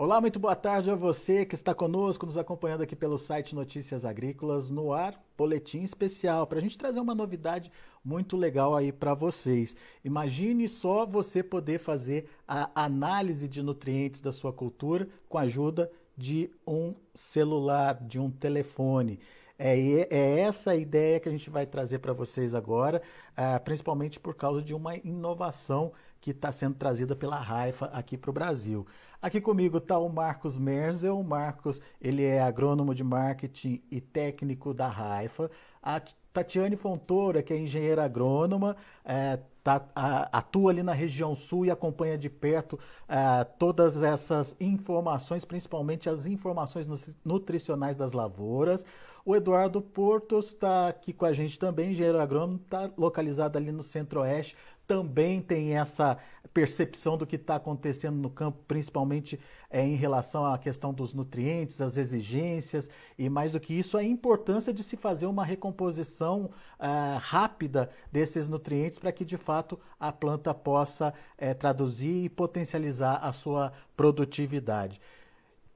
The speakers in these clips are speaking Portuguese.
Olá, muito boa tarde a você que está conosco, nos acompanhando aqui pelo site Notícias Agrícolas no ar, boletim especial para a gente trazer uma novidade muito legal aí para vocês. Imagine só você poder fazer a análise de nutrientes da sua cultura com a ajuda de um celular, de um telefone. É, é essa a ideia que a gente vai trazer para vocês agora, uh, principalmente por causa de uma inovação que está sendo trazida pela Raifa aqui para o Brasil. Aqui comigo está o Marcos Merzel. O Marcos ele é agrônomo de marketing e técnico da Raifa. A Tatiane Fontoura, que é engenheira agrônoma, é, tá, a, atua ali na região sul e acompanha de perto é, todas essas informações, principalmente as informações nutricionais das lavouras. O Eduardo Portos está aqui com a gente também, engenheiro agrônomo, está localizado ali no centro-oeste, também tem essa percepção do que está acontecendo no campo, principalmente é, em relação à questão dos nutrientes, as exigências e mais do que isso, a importância de se fazer uma recomposição uh, rápida desses nutrientes para que de fato a planta possa uh, traduzir e potencializar a sua produtividade.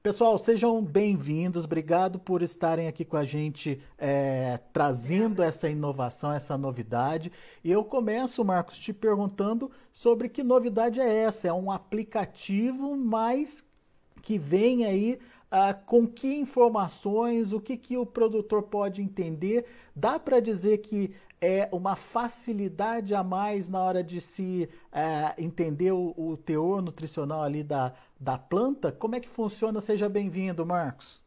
Pessoal, sejam bem-vindos. Obrigado por estarem aqui com a gente, é, trazendo essa inovação, essa novidade. E eu começo, Marcos, te perguntando sobre que novidade é essa. É um aplicativo, mas que vem aí ah, com que informações, o que, que o produtor pode entender. Dá para dizer que é uma facilidade a mais na hora de se é, entender o, o, teor nutricional ali da, da planta? Como é que funciona? Seja bem-vindo, Marcos.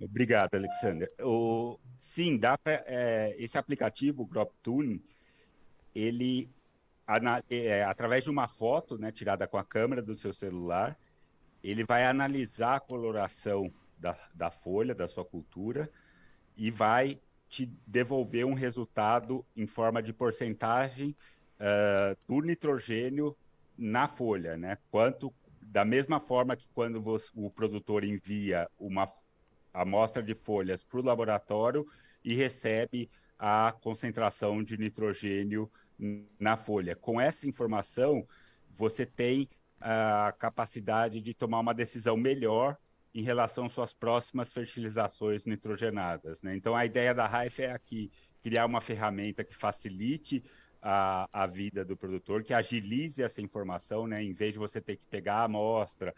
Obrigado, Alexander. O, sim, dá pra, é, esse aplicativo, o CropTune, ele, é, através de uma foto né, tirada com a câmera do seu celular, ele vai analisar a coloração da, da folha, da sua cultura, e vai te devolver um resultado em forma de porcentagem uh, do nitrogênio na folha, né? Quanto da mesma forma que quando você, o produtor envia uma amostra de folhas para o laboratório e recebe a concentração de nitrogênio na folha. Com essa informação, você tem a capacidade de tomar uma decisão melhor em relação às suas próximas fertilizações nitrogenadas. Né? Então, a ideia da RAIF é aqui criar uma ferramenta que facilite a, a vida do produtor, que agilize essa informação, né? em vez de você ter que pegar a amostra,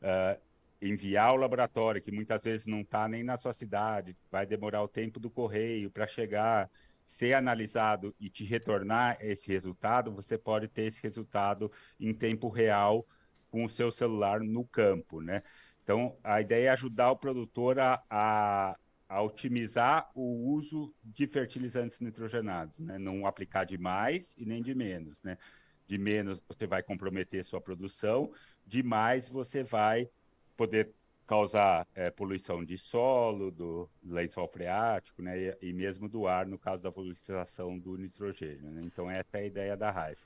uh, enviar ao laboratório, que muitas vezes não está nem na sua cidade, vai demorar o tempo do correio para chegar, ser analisado e te retornar esse resultado, você pode ter esse resultado em tempo real com o seu celular no campo, né? Então, a ideia é ajudar o produtor a, a, a otimizar o uso de fertilizantes nitrogenados, né? não aplicar de mais e nem de menos. Né? De menos você vai comprometer sua produção, de mais você vai poder causar é, poluição de solo, do lençol freático, né, e, e, mesmo do ar, no caso da volatilização do nitrogênio. Né? Então, essa é a ideia da RAIF,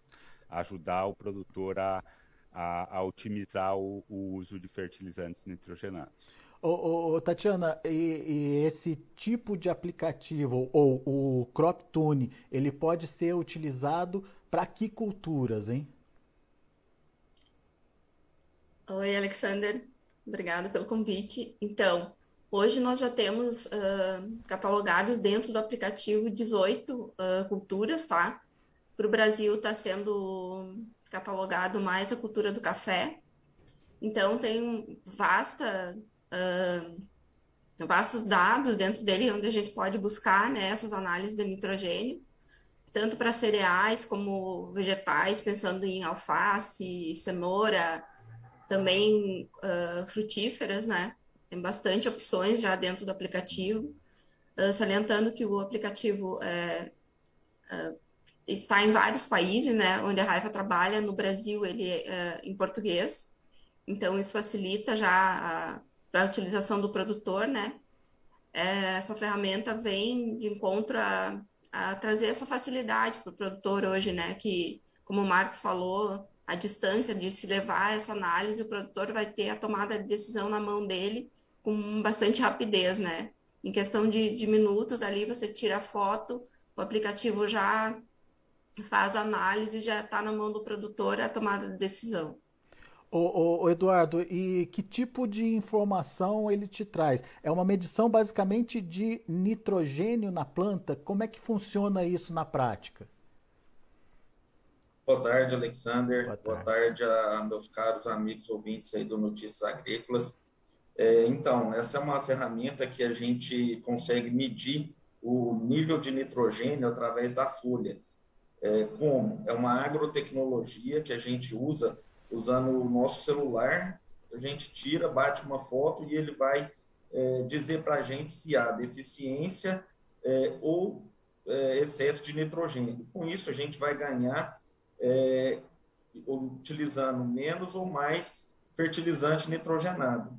ajudar o produtor a, a, a otimizar o, o, uso de fertilizantes nitrogenados. Ô, ô, Tatiana, e, e, esse tipo de aplicativo, ou o CropTune, ele pode ser utilizado para que culturas, hein? Oi, Alexander. Obrigada pelo convite. Então, hoje nós já temos uh, catalogados dentro do aplicativo 18 uh, culturas, tá? Para o Brasil está sendo catalogado mais a cultura do café. Então, tem vasta, uh, vastos dados dentro dele, onde a gente pode buscar né, essas análises de nitrogênio, tanto para cereais como vegetais, pensando em alface, cenoura, também uh, frutíferas, né? Tem bastante opções já dentro do aplicativo. Uh, salientando que o aplicativo é, está em vários países, né, onde a Raifa trabalha. No Brasil, ele é em português, então isso facilita já para a utilização do produtor, né? É, essa ferramenta vem de encontro a, a trazer essa facilidade para o produtor hoje, né? Que, como o Marcos falou, a distância de se levar essa análise, o produtor vai ter a tomada de decisão na mão dele com bastante rapidez, né? Em questão de, de minutos ali, você tira a foto, o aplicativo já faz análise, já está na mão do produtor a tomada de decisão. Ô, Ô, ô, Eduardo, e que tipo de informação ele te traz? É uma medição basicamente de nitrogênio na planta? Como é que funciona isso na prática? Boa tarde, Alexander. Boa tarde, Boa tarde a meus caros amigos ouvintes aí do Notícias Agrícolas. É, então, essa é uma ferramenta que a gente consegue medir o nível de nitrogênio através da folha. É, como? É uma agrotecnologia que a gente usa usando o nosso celular, a gente tira, bate uma foto e ele vai é, dizer para a gente se há deficiência é, ou é, excesso de nitrogênio. Com isso, a gente vai ganhar é, utilizando menos ou mais fertilizante nitrogenado.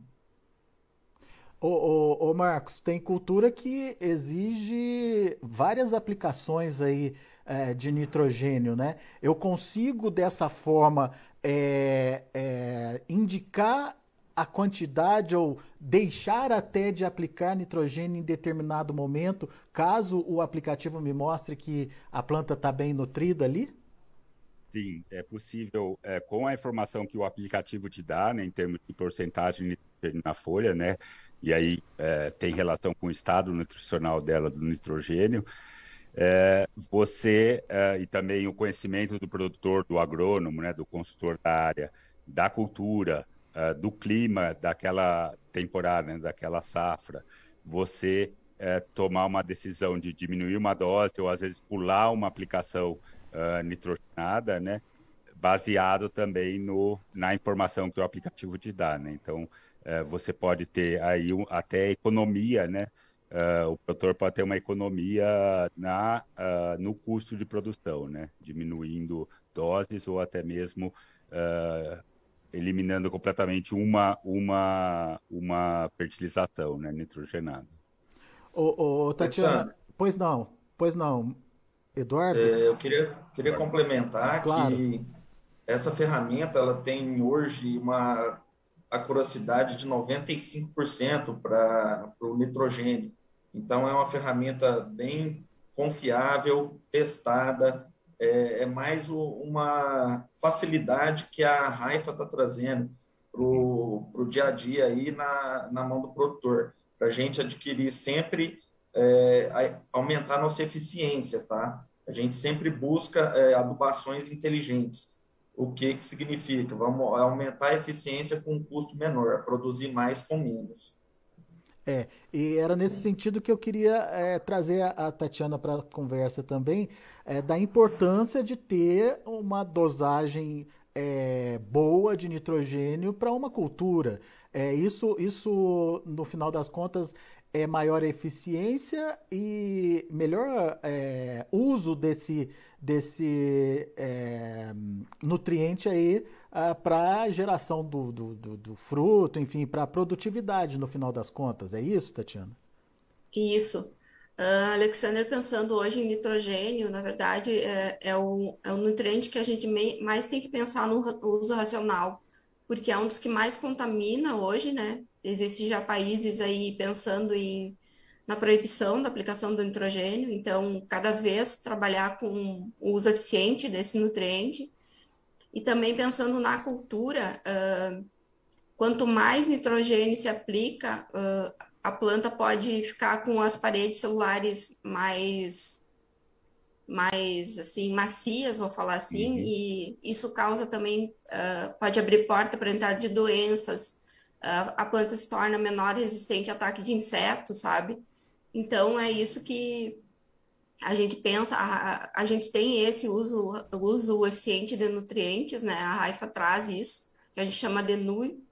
Ô, ô, ô, Marcos, tem cultura que exige várias aplicações aí é, de nitrogênio, né? Eu consigo dessa forma é, é, indicar a quantidade ou deixar até de aplicar nitrogênio em determinado momento, caso o aplicativo me mostre que a planta está bem nutrida ali? Sim, é possível, é, com a informação que o aplicativo te dá, né, em termos de porcentagem na folha, né, e aí é, tem relação com o estado nutricional dela do nitrogênio, é, você é, e também o conhecimento do produtor, do agrônomo, né, do consultor da área, da cultura, é, do clima daquela temporada, né, daquela safra, você é, tomar uma decisão de diminuir uma dose ou às vezes pular uma aplicação uh, nitrogenada, né, baseado também no, na informação que o aplicativo te dá, né? Então, é, você pode ter aí até economia, né? Uh, o produtor pode ter uma economia na, uh, no custo de produção, né? diminuindo doses ou até mesmo uh, eliminando completamente uma, uma, uma fertilização né? nitrogenada. Ô, ô, Tatiana, pois não, pois não. Eduardo? É, eu queria, queria complementar claro. que essa ferramenta ela tem hoje uma acuracidade de 95% para o nitrogênio. Então, é uma ferramenta bem confiável, testada, é, é mais o, uma facilidade que a Raifa está trazendo para o dia a dia aí na, na mão do produtor, para a gente adquirir sempre, é, aumentar a nossa eficiência, tá? A gente sempre busca é, adubações inteligentes. O que, que significa? Vamos aumentar a eficiência com um custo menor, produzir mais com menos. É, e era nesse sentido que eu queria é, trazer a, Tatiana para a conversa também, é, da importância de ter uma dosagem é, boa de nitrogênio para uma cultura. É, isso, isso, no final das contas, é maior eficiência e melhor é, uso desse, desse é, nutriente aí uh, para a geração do, do, do, do, fruto, enfim, para a produtividade no final das contas. É isso, Tatiana? Isso. Uh, Alexander, pensando hoje em nitrogênio, na verdade, é, é, o, é o nutriente que a gente mais tem que pensar no uso racional, porque é um dos que mais contamina hoje, né? Existem já países aí pensando em na proibição da aplicação do nitrogênio, então cada vez trabalhar com o uso eficiente desse nutriente e também pensando na cultura, uh, quanto mais nitrogênio se aplica, uh, a planta pode ficar com as paredes celulares mais mais assim macias, vou falar assim, uhum. e isso causa também uh, pode abrir porta para entrar de doenças. Uh, a planta se torna menor resistente a ataque de insetos, sabe? Então é isso que a gente pensa, a, a gente tem esse uso, uso eficiente de nutrientes, né? A Raifa traz isso, que a gente chama de NUI.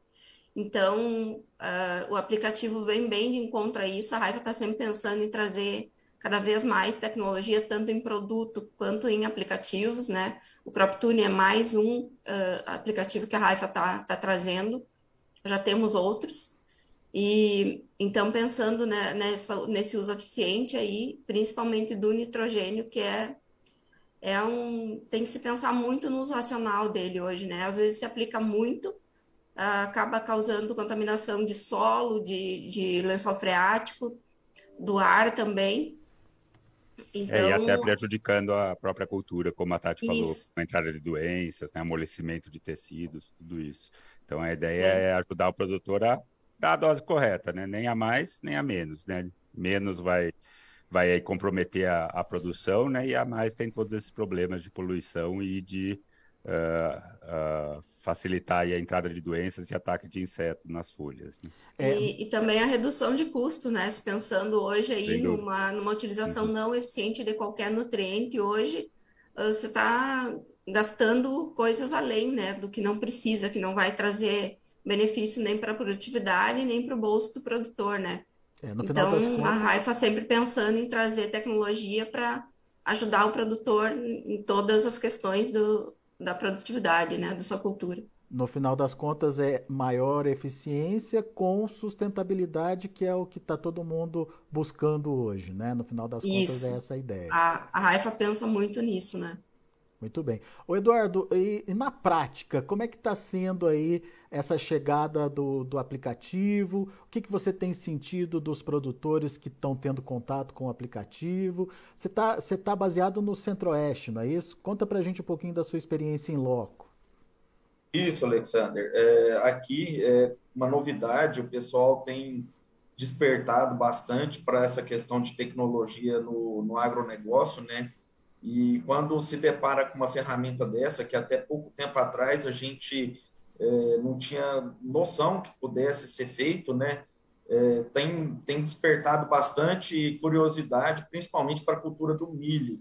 Então, uh, o aplicativo vem bem de encontro a isso. A Raifa está sempre pensando em trazer cada vez mais tecnologia, tanto em produto quanto em aplicativos, né? O CropTune é mais um uh, aplicativo que a Raifa está tá trazendo. Já temos outros. E então pensando né, nessa, nesse uso eficiente aí, principalmente do nitrogênio, que é é um tem que se pensar muito no uso racional dele hoje, né? Às vezes se aplica muito, acaba causando contaminação de solo, de, de lençol freático, do ar também. Então, é, e até prejudicando a própria cultura, como a Tati isso. falou, a entrada de doenças, né, amolecimento de tecidos, tudo isso. Então a ideia é ajudar o produtor a dar a dose correta, né? Nem a mais, nem a menos, né? Menos vai vai comprometer a, a produção, né? E a mais tem todos esses problemas de poluição e de uh, uh, facilitar a entrada de doenças e ataque de insetos nas folhas. Né? É... E, e, também a redução de custo, né? Se pensando hoje aí numa, numa utilização uhum. não eficiente de qualquer nutriente, hoje uh, você está gastando coisas além, né? Do que não precisa, que não vai trazer benefício nem para a produtividade, nem para o bolso do produtor, né? É, então, contas... a Raifa sempre pensando em trazer tecnologia para ajudar o produtor em todas as questões do, da produtividade, né, da sua cultura. No final das contas, é maior eficiência com sustentabilidade, que é o que está todo mundo buscando hoje, né? No final das Isso. contas, é essa a ideia. A, a Raifa pensa muito nisso, né? Muito bem. O Eduardo, e, e, na prática, como é que está sendo aí essa chegada do, do aplicativo? O que, que você tem sentido dos produtores que estão tendo contato com o aplicativo? Você está você tá baseado no Centro-Oeste, não é isso? Conta para a gente um pouquinho da sua experiência em loco. Isso, Alexander. É, aqui é uma novidade, o pessoal tem despertado bastante para essa questão de tecnologia no, no agronegócio, né? E quando se depara com uma ferramenta dessa, que até pouco tempo atrás a gente é, não tinha noção que pudesse ser feito, né? É, tem, tem despertado bastante curiosidade, principalmente para a cultura do milho,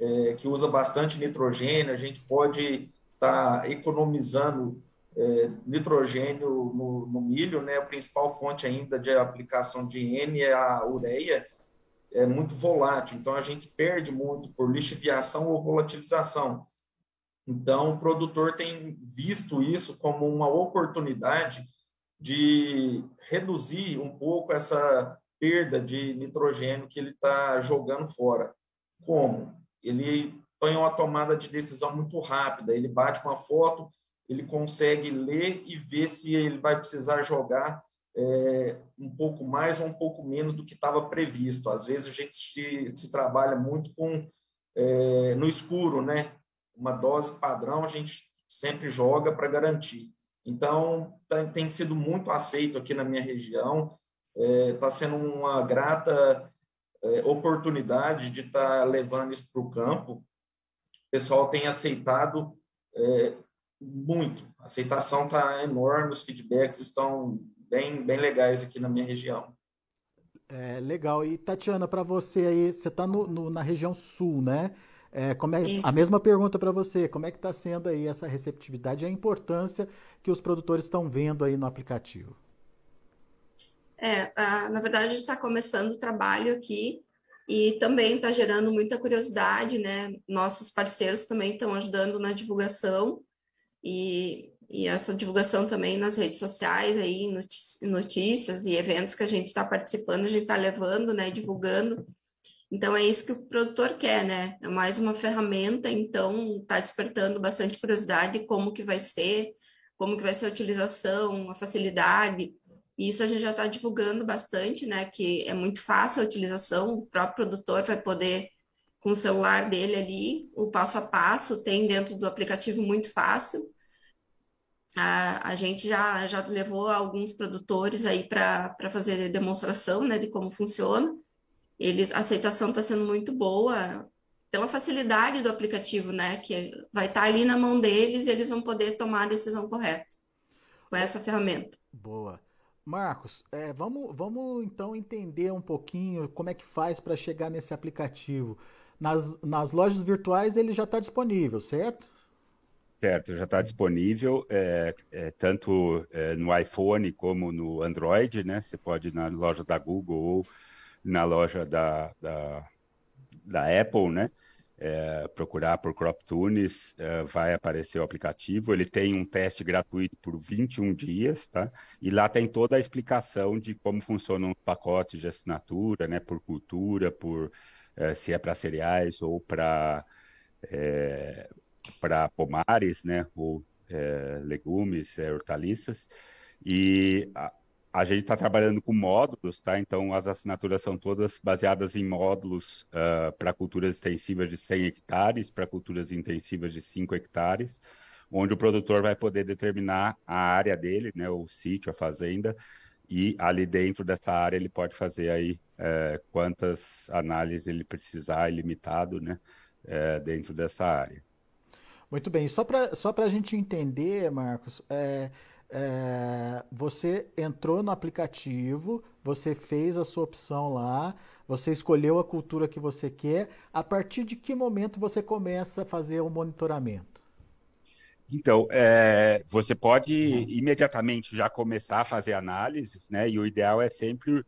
é, que usa bastante nitrogênio. A gente pode estar tá economizando é, nitrogênio no, no, milho, né? A principal fonte ainda de aplicação de N é a ureia, é muito volátil, então a gente perde muito por lixiviação ou volatilização. Então, o produtor tem visto isso como uma oportunidade de reduzir um pouco essa perda de nitrogênio que ele está jogando fora. Como? Ele tem uma tomada de decisão muito rápida, ele bate uma foto, ele consegue ler e ver se ele vai precisar jogar é, um pouco mais ou um pouco menos do que estava previsto. Às vezes a gente se, se trabalha muito com é, no escuro, né? Uma dose padrão a gente sempre joga para garantir. Então tá, tem sido muito aceito aqui na minha região. Está é, sendo uma grata é, oportunidade de estar tá levando isso para o campo. O pessoal tem aceitado é, muito. A aceitação está enorme, os feedbacks estão bem, bem legais aqui na minha região. É, legal. E Tatiana, para você aí, você está na região sul, né? É, como é, a mesma pergunta para você, como é que está sendo aí essa receptividade e a importância que os produtores estão vendo aí no aplicativo? É, na verdade, a gente está começando o trabalho aqui e também está gerando muita curiosidade, né? Nossos parceiros também estão ajudando na divulgação e e essa divulgação também nas redes sociais, aí, notícias e eventos que a gente está participando, a gente está levando, né, divulgando. Então, é isso que o produtor quer, né? É mais uma ferramenta, então está despertando bastante curiosidade como que vai ser, como que vai ser a utilização, a facilidade. E isso a gente já está divulgando bastante, né? Que é muito fácil a utilização, o próprio produtor vai poder, com o celular dele ali, o passo a passo, tem dentro do aplicativo muito fácil a, a gente já, já levou alguns produtores aí para fazer demonstração né, de como funciona. Eles, a aceitação está sendo muito boa pela facilidade do aplicativo, né? Que vai estar tá ali na mão deles e eles vão poder tomar a decisão correta com essa ferramenta. Boa. Marcos, é, vamos, vamos então entender um pouquinho como é que faz para chegar nesse aplicativo. Nas, nas lojas virtuais ele já está disponível, certo? Certo, já está disponível é, é, tanto é, no iPhone como no Android, né? Você pode ir na loja da Google ou na loja da, da, da Apple, né? É, procurar por CropTunes, é, vai aparecer o aplicativo. Ele tem um teste gratuito por 21 dias, tá? E lá tem toda a explicação de como funcionam os pacotes de assinatura, né? Por cultura, por é, se é para cereais ou para para pomares, né, ou é, legumes, é, hortaliças, e a, a gente está trabalhando com módulos, tá? Então as assinaturas são todas baseadas em módulos uh, para culturas extensivas de 100 hectares, para culturas intensivas de 5 hectares. onde o produtor vai poder determinar a área dele, né, o sítio, a fazenda, e ali dentro dessa área ele pode fazer aí é, quantas análises ele precisar, ilimitado, né, é, dentro dessa área. Muito bem, só para só a gente entender, Marcos, é, é, você entrou no aplicativo, você fez a sua opção lá, você escolheu a cultura que você quer. A partir de que momento você começa a fazer o monitoramento? Então, é, você pode imediatamente já começar a fazer análises, né? E o ideal é sempre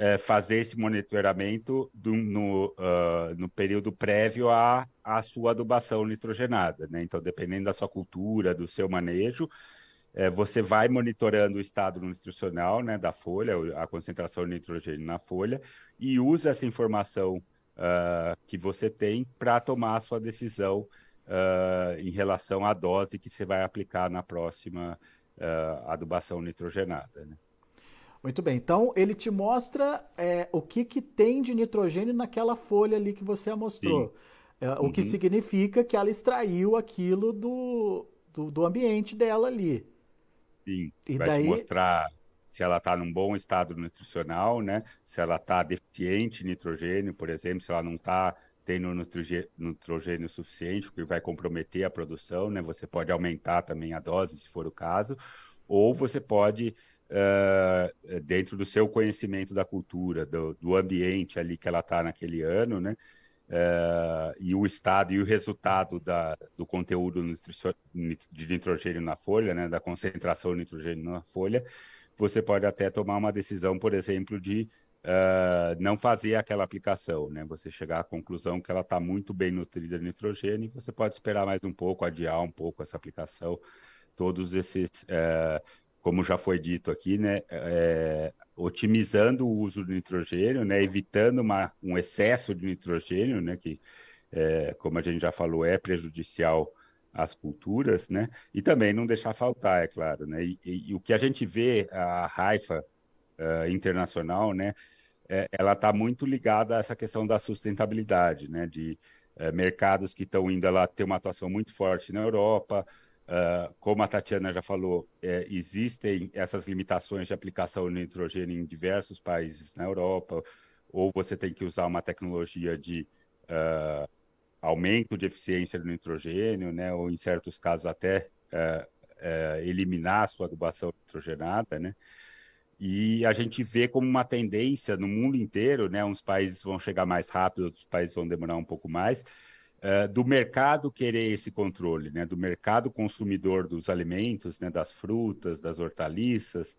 é, fazer esse monitoramento do, no, uh, no período prévio à, à sua adubação nitrogenada, né? Então, dependendo da sua cultura, do seu manejo, é, você vai monitorando o estado nutricional né, da folha, a concentração de nitrogênio na folha, e usa essa informação uh, que você tem para tomar a sua decisão uh, em relação à dose que você vai aplicar na próxima uh, adubação nitrogenada. Né? Muito bem, então ele te mostra é, o que, que tem de nitrogênio naquela folha ali que você mostrou. É, o uhum. que significa que ela extraiu aquilo do, do, do ambiente dela ali. Sim, e vai daí... mostrar se ela está num bom estado nutricional, né? Se ela está deficiente em nitrogênio, por exemplo, se ela não está tendo nitrogênio suficiente, o que vai comprometer a produção, né? Você pode aumentar também a dose, se for o caso, ou você pode, uh, dentro do seu conhecimento da cultura, do, do ambiente ali que ela está naquele ano, né? Uh, e o estado e o resultado da, do conteúdo de nitrogênio na folha, né, da concentração de nitrogênio na folha, você pode até tomar uma decisão, por exemplo, de uh, não fazer aquela aplicação, né? Você chegar à conclusão que ela está muito bem nutrida de nitrogênio, você pode esperar mais um pouco, adiar um pouco essa aplicação. Todos esses, uh, como já foi dito aqui, né, é, otimizando o uso do nitrogênio, né, evitando uma, um excesso de nitrogênio, né, que, é, como a gente já falou, é prejudicial às culturas, né, e também não deixar faltar, é claro, né, e, e, e o que a gente vê, a Raifa uh, internacional, né, é, ela está muito ligada a essa questão da sustentabilidade, né, de uh, mercados que estão indo, ela tem uma atuação muito forte na Europa, Uh, como a Tatiana já falou, é, existem essas limitações de aplicação de nitrogênio em diversos países na Europa, ou você tem que usar uma tecnologia de uh, aumento de eficiência do nitrogênio, né, ou em certos casos até uh, eliminar a sua adubação nitrogenada, né? E a gente vê como uma tendência no mundo inteiro, né? Uns países vão chegar mais rápido, outros países vão demorar um pouco mais, uh, do mercado querer esse controle, né? do mercado consumidor dos alimentos, né? das frutas, das hortaliças,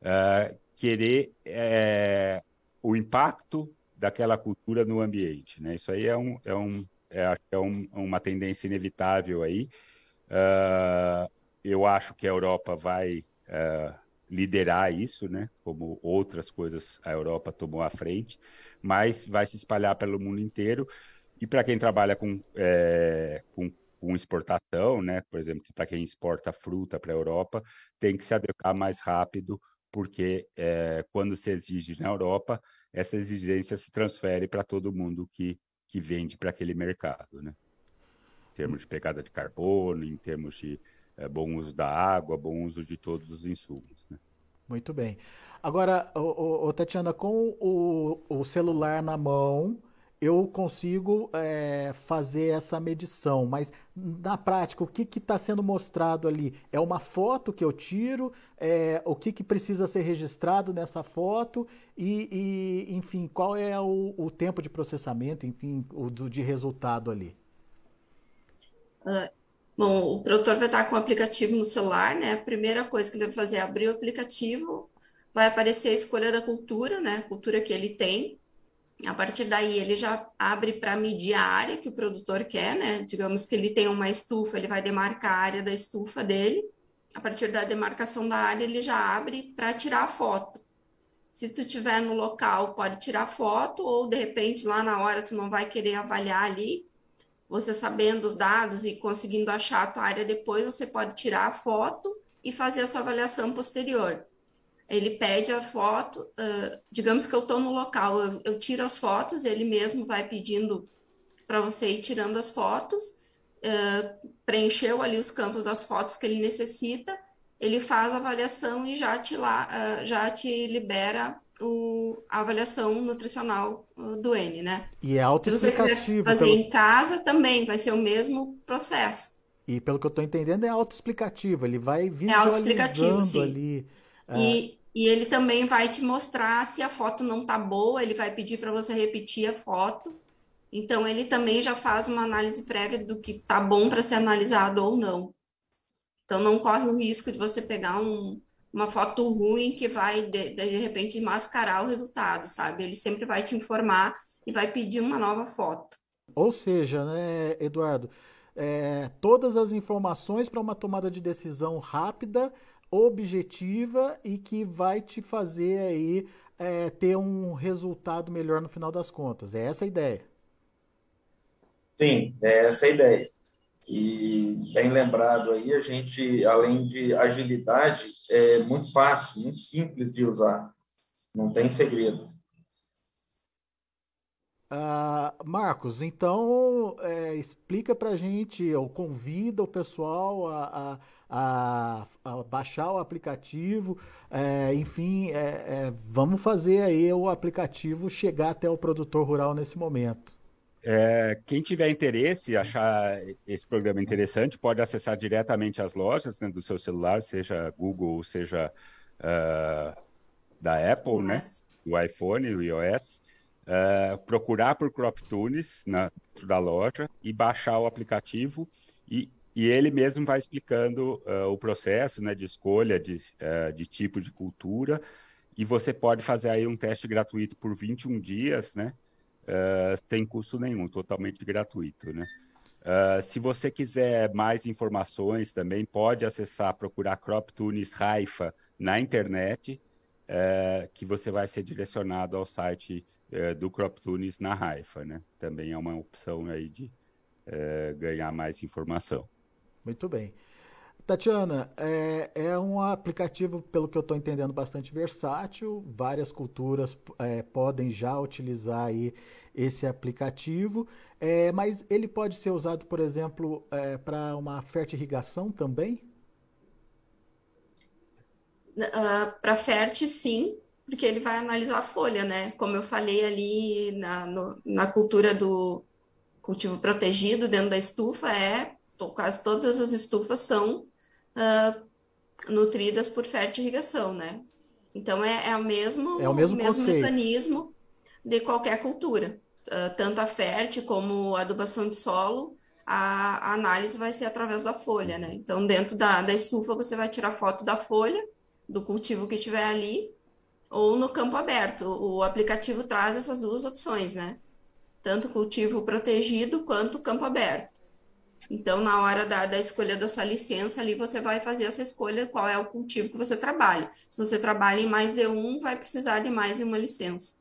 uh, querer uh, o impacto daquela cultura no ambiente. Né? Isso aí é, um, é, um, é, é um, uma tendência inevitável aí. eu acho que a Europa vai liderar isso, né? como outras coisas a Europa tomou à frente, mas vai se espalhar pelo mundo inteiro. E para quem trabalha com, é, com, com, exportação, né, por exemplo, para quem exporta fruta para a Europa, tem que se adequar mais rápido, porque é, quando se exige na Europa, essa exigência se transfere para todo mundo que, que vende para aquele mercado. Né? Em termos de pegada de carbono, em termos de é, bom uso da água, bom uso de todos os insumos. Né? Muito bem. Agora, o, o, Tatiana, com o, o celular na mão, eu consigo é, fazer essa medição, mas na prática, o que está sendo mostrado ali? É uma foto que eu tiro? É, o que, que precisa ser registrado nessa foto? E, e enfim, qual é o, o, tempo de processamento, enfim, o do, de resultado ali? Uh, bom, o produtor vai estar com o aplicativo no celular, né? A primeira coisa que ele vai fazer é abrir o aplicativo, vai aparecer a escolha da cultura, né? A cultura que ele tem a partir daí, ele já abre para medir a área que o produtor quer, né? Digamos que ele tem uma estufa, ele vai demarcar a área da estufa dele. A partir da demarcação da área, ele já abre para tirar a foto. Se tu tiver no local, pode tirar foto, ou de repente lá na hora tu não vai querer avaliar ali. Você sabendo os dados e conseguindo achar a tua área depois, você pode tirar a foto e fazer essa avaliação posterior ele pede a foto, uh, digamos que eu estou no local, eu, eu, tiro as fotos, ele mesmo vai pedindo para você ir tirando as fotos, uh, preencheu ali os campos das fotos que ele necessita, ele faz a avaliação e já te, lá, uh, já te libera o, a avaliação nutricional do N, né? E é Se você quiser fazer pelo... em casa, também vai ser o mesmo processo. E pelo que eu estou entendendo, é autoexplicativo. Ele vai é visualizando é ali. E, e ele também vai te mostrar se a foto não está boa, ele vai pedir para você repetir a foto. Então, ele também já faz uma análise prévia do que está bom para ser analisado ou não. Então, não corre o risco de você pegar um, uma foto ruim que vai, de, de repente, mascarar o resultado, sabe? Ele sempre vai te informar e vai pedir uma nova foto. Ou seja, né, Eduardo, é, todas as informações para uma tomada de decisão rápida, objetiva e que vai te fazer aí é, ter um resultado melhor no final das contas. É essa a ideia. Sim, é essa a ideia. E bem lembrado aí, a gente, além de agilidade, é muito fácil, muito simples de usar. Não tem segredo. Uh, Marcos, então é, explica para a gente, ou convida o pessoal a, a, a, a baixar o aplicativo, é, enfim, é, é vamos fazer aí o aplicativo chegar até o produtor rural nesse momento. É, quem tiver interesse, achar esse programa interessante, pode acessar diretamente as lojas né, do seu celular, seja Google, seja uh, da Apple, né, o iPhone, o iOS, uh, procurar por CropTunes na da loja e baixar o aplicativo e, e ele mesmo vai explicando uh, o processo né, de escolha de, de tipo de cultura e você pode fazer aí um teste gratuito por 21 dias, né? uh, sem custo nenhum, totalmente gratuito, né? Uh, se você quiser mais informações também, pode acessar, procurar CropTunes Raifa na internet, uh, que você vai ser direcionado ao site uh, do CropTunes na Raifa, né? Também é uma opção aí de ganhar mais informação. Muito bem. Tatiana, é, é, um aplicativo, pelo que eu estou entendendo, bastante versátil. Várias culturas é, podem já utilizar aí esse aplicativo, é, mas ele pode ser usado, por exemplo, é, para uma fertirrigação também? Uh, ah, para fert, sim, porque ele vai analisar a folha, né? Como eu falei ali na, no, na cultura do cultivo protegido dentro da estufa, é quase todas as estufas são uh, nutridas por fertirrigação, né? Então é, é, o mesmo, é o mesmo, mesmo mecanismo de qualquer cultura. Uh, tanto a fértil como a adubação de solo, a, a, análise vai ser através da folha, né? Então, dentro da, da estufa, você vai tirar foto da folha, do cultivo que tiver ali, ou no campo aberto. O aplicativo traz essas duas opções, né? Tanto cultivo protegido quanto campo aberto. Então, na hora da, da escolha da sua licença, ali você vai fazer essa escolha qual é o cultivo que você trabalha. Se você trabalha em mais de um, vai precisar de mais de uma licença.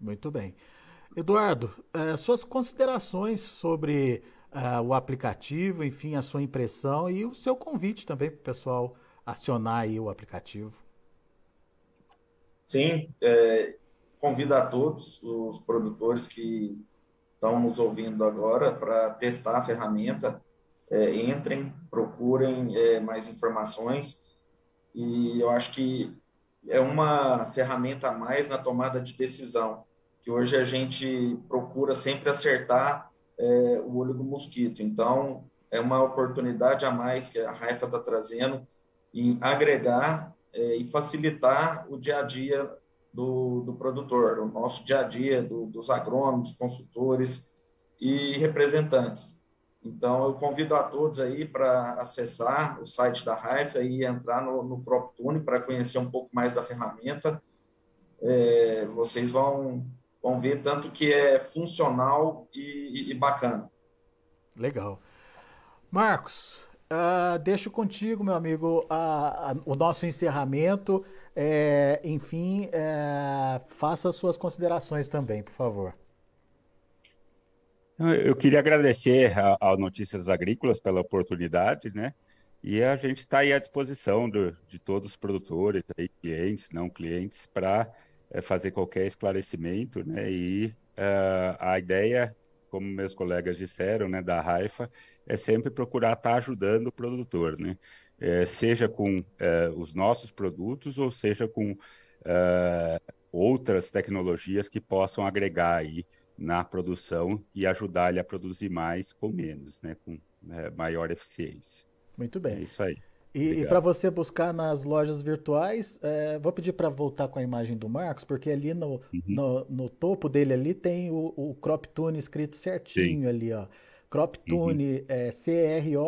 Muito bem. Eduardo, eh, suas considerações sobre eh, o aplicativo, enfim, a sua impressão e o seu convite também para o pessoal acionar aí o aplicativo. Sim, é, convido a todos os produtores que estão nos ouvindo agora para testar a ferramenta. É, entrem, procurem é, mais informações e eu acho que é uma ferramenta a mais na tomada de decisão, que hoje a gente procura sempre acertar é, o olho do mosquito. Então, é uma oportunidade a mais que a Raifa está trazendo em agregar é, e facilitar o dia a dia do, do produtor, o nosso dia a dia do, dos agrônomos, consultores e representantes. Então, eu convido a todos aí para acessar o site da Raifa e entrar no, no PropTune para conhecer um pouco mais da ferramenta. É, vocês vão, vão ver tanto que é funcional e, e bacana. Legal. Marcos, uh, deixo contigo, meu amigo, uh, uh, o nosso encerramento. É, enfim, é, faça suas considerações também, por favor. Eu queria agradecer ao Notícias Agrícolas pela oportunidade, né? E a gente está aí à disposição do, de todos os produtores, aí, clientes, não clientes, para é, fazer qualquer esclarecimento, né? E uh, a ideia como meus colegas disseram, né, da Raifa, é sempre procurar estar tá ajudando o produtor, né? É, seja com é, os nossos produtos ou seja com é, outras tecnologias que possam agregar aí na produção e ajudar ele a produzir mais com menos, né, com é, maior eficiência. Muito bem. É isso aí. E, e para você buscar nas lojas virtuais, é, vou pedir para voltar com a imagem do Marcos, porque ali no, uhum. no, no, topo dele ali tem o, o Crop Tune escrito certinho Sim. ali, ó. Crop Tune, uhum. é, C-R-O-P-T-U-N-E.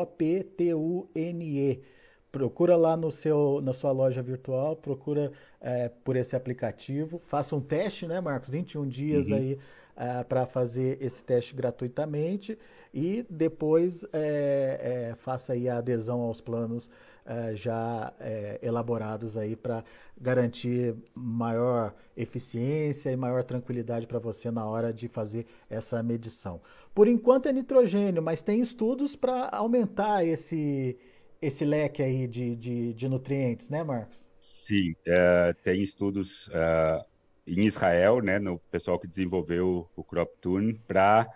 Procura lá no seu, na sua loja virtual, procura é, por esse aplicativo. Faça um teste, né, Marcos? 21 dias uhum. aí é, para fazer esse teste gratuitamente e depois é, é, faça aí a adesão aos planos é, já é, elaborados aí para garantir maior eficiência e maior tranquilidade para você na hora de fazer essa medição. Por enquanto é nitrogênio, mas tem estudos para aumentar esse, esse leque aí de, de, de nutrientes, né, Marcos? Sim, é, tem estudos é, em Israel, né, no pessoal que desenvolveu o CropTune, para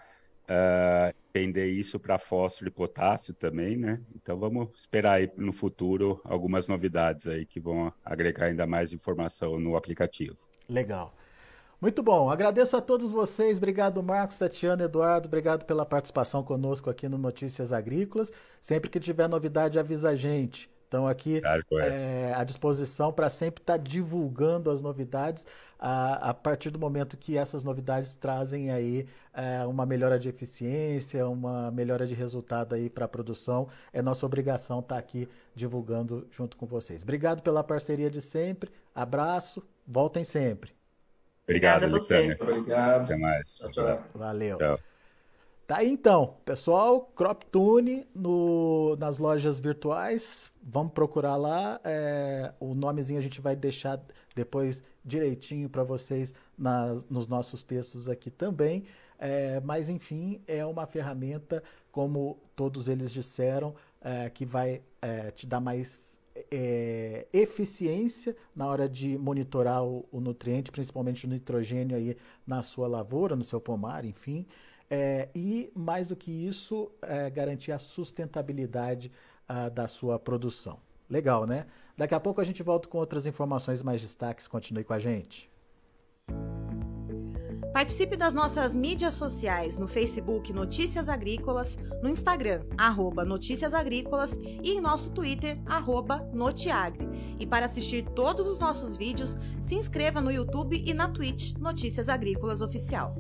uh, isso para fósforo e potássio também, né? Então vamos esperar aí no futuro algumas novidades aí que vão agregar ainda mais informação no aplicativo. Legal. Muito bom, agradeço a todos vocês, obrigado Marcos, Tatiana, Eduardo, obrigado pela participação conosco aqui no Notícias Agrícolas. Sempre que tiver novidade, avisa a gente. Então, aqui é, à disposição para sempre estar tá divulgando as novidades a, a, partir do momento que essas novidades trazem aí é, uma melhora de eficiência, uma melhora de resultado aí para a produção. É nossa obrigação estar tá aqui divulgando junto com vocês. Obrigado pela parceria de sempre. Abraço, voltem sempre. Obrigado, Obrigado a você. Obrigado. Até mais. Tchau, tchau. Valeu. Tchau. Tá aí então, pessoal, CropTune no, nas lojas virtuais, vamos procurar lá, é, o nomezinho a gente vai deixar depois direitinho para vocês nas, nos nossos textos aqui também, é, mas enfim, é uma ferramenta, como todos eles disseram, é, que vai é, te dar mais é, eficiência na hora de monitorar o, o, nutriente, principalmente o nitrogênio aí na sua lavoura, no seu pomar, enfim. É, e, mais do que isso, é, garantir a sustentabilidade ah, da sua produção. Legal, né? Daqui a pouco a gente volta com outras informações mais destaques. Continue com a gente. Participe das nossas mídias sociais no Facebook Notícias Agrícolas, no Instagram, arroba Notícias Agrícolas e em nosso Twitter, arroba Notiagre. E para assistir todos os nossos vídeos, se inscreva no YouTube e na Twitch Notícias Agrícolas Oficial.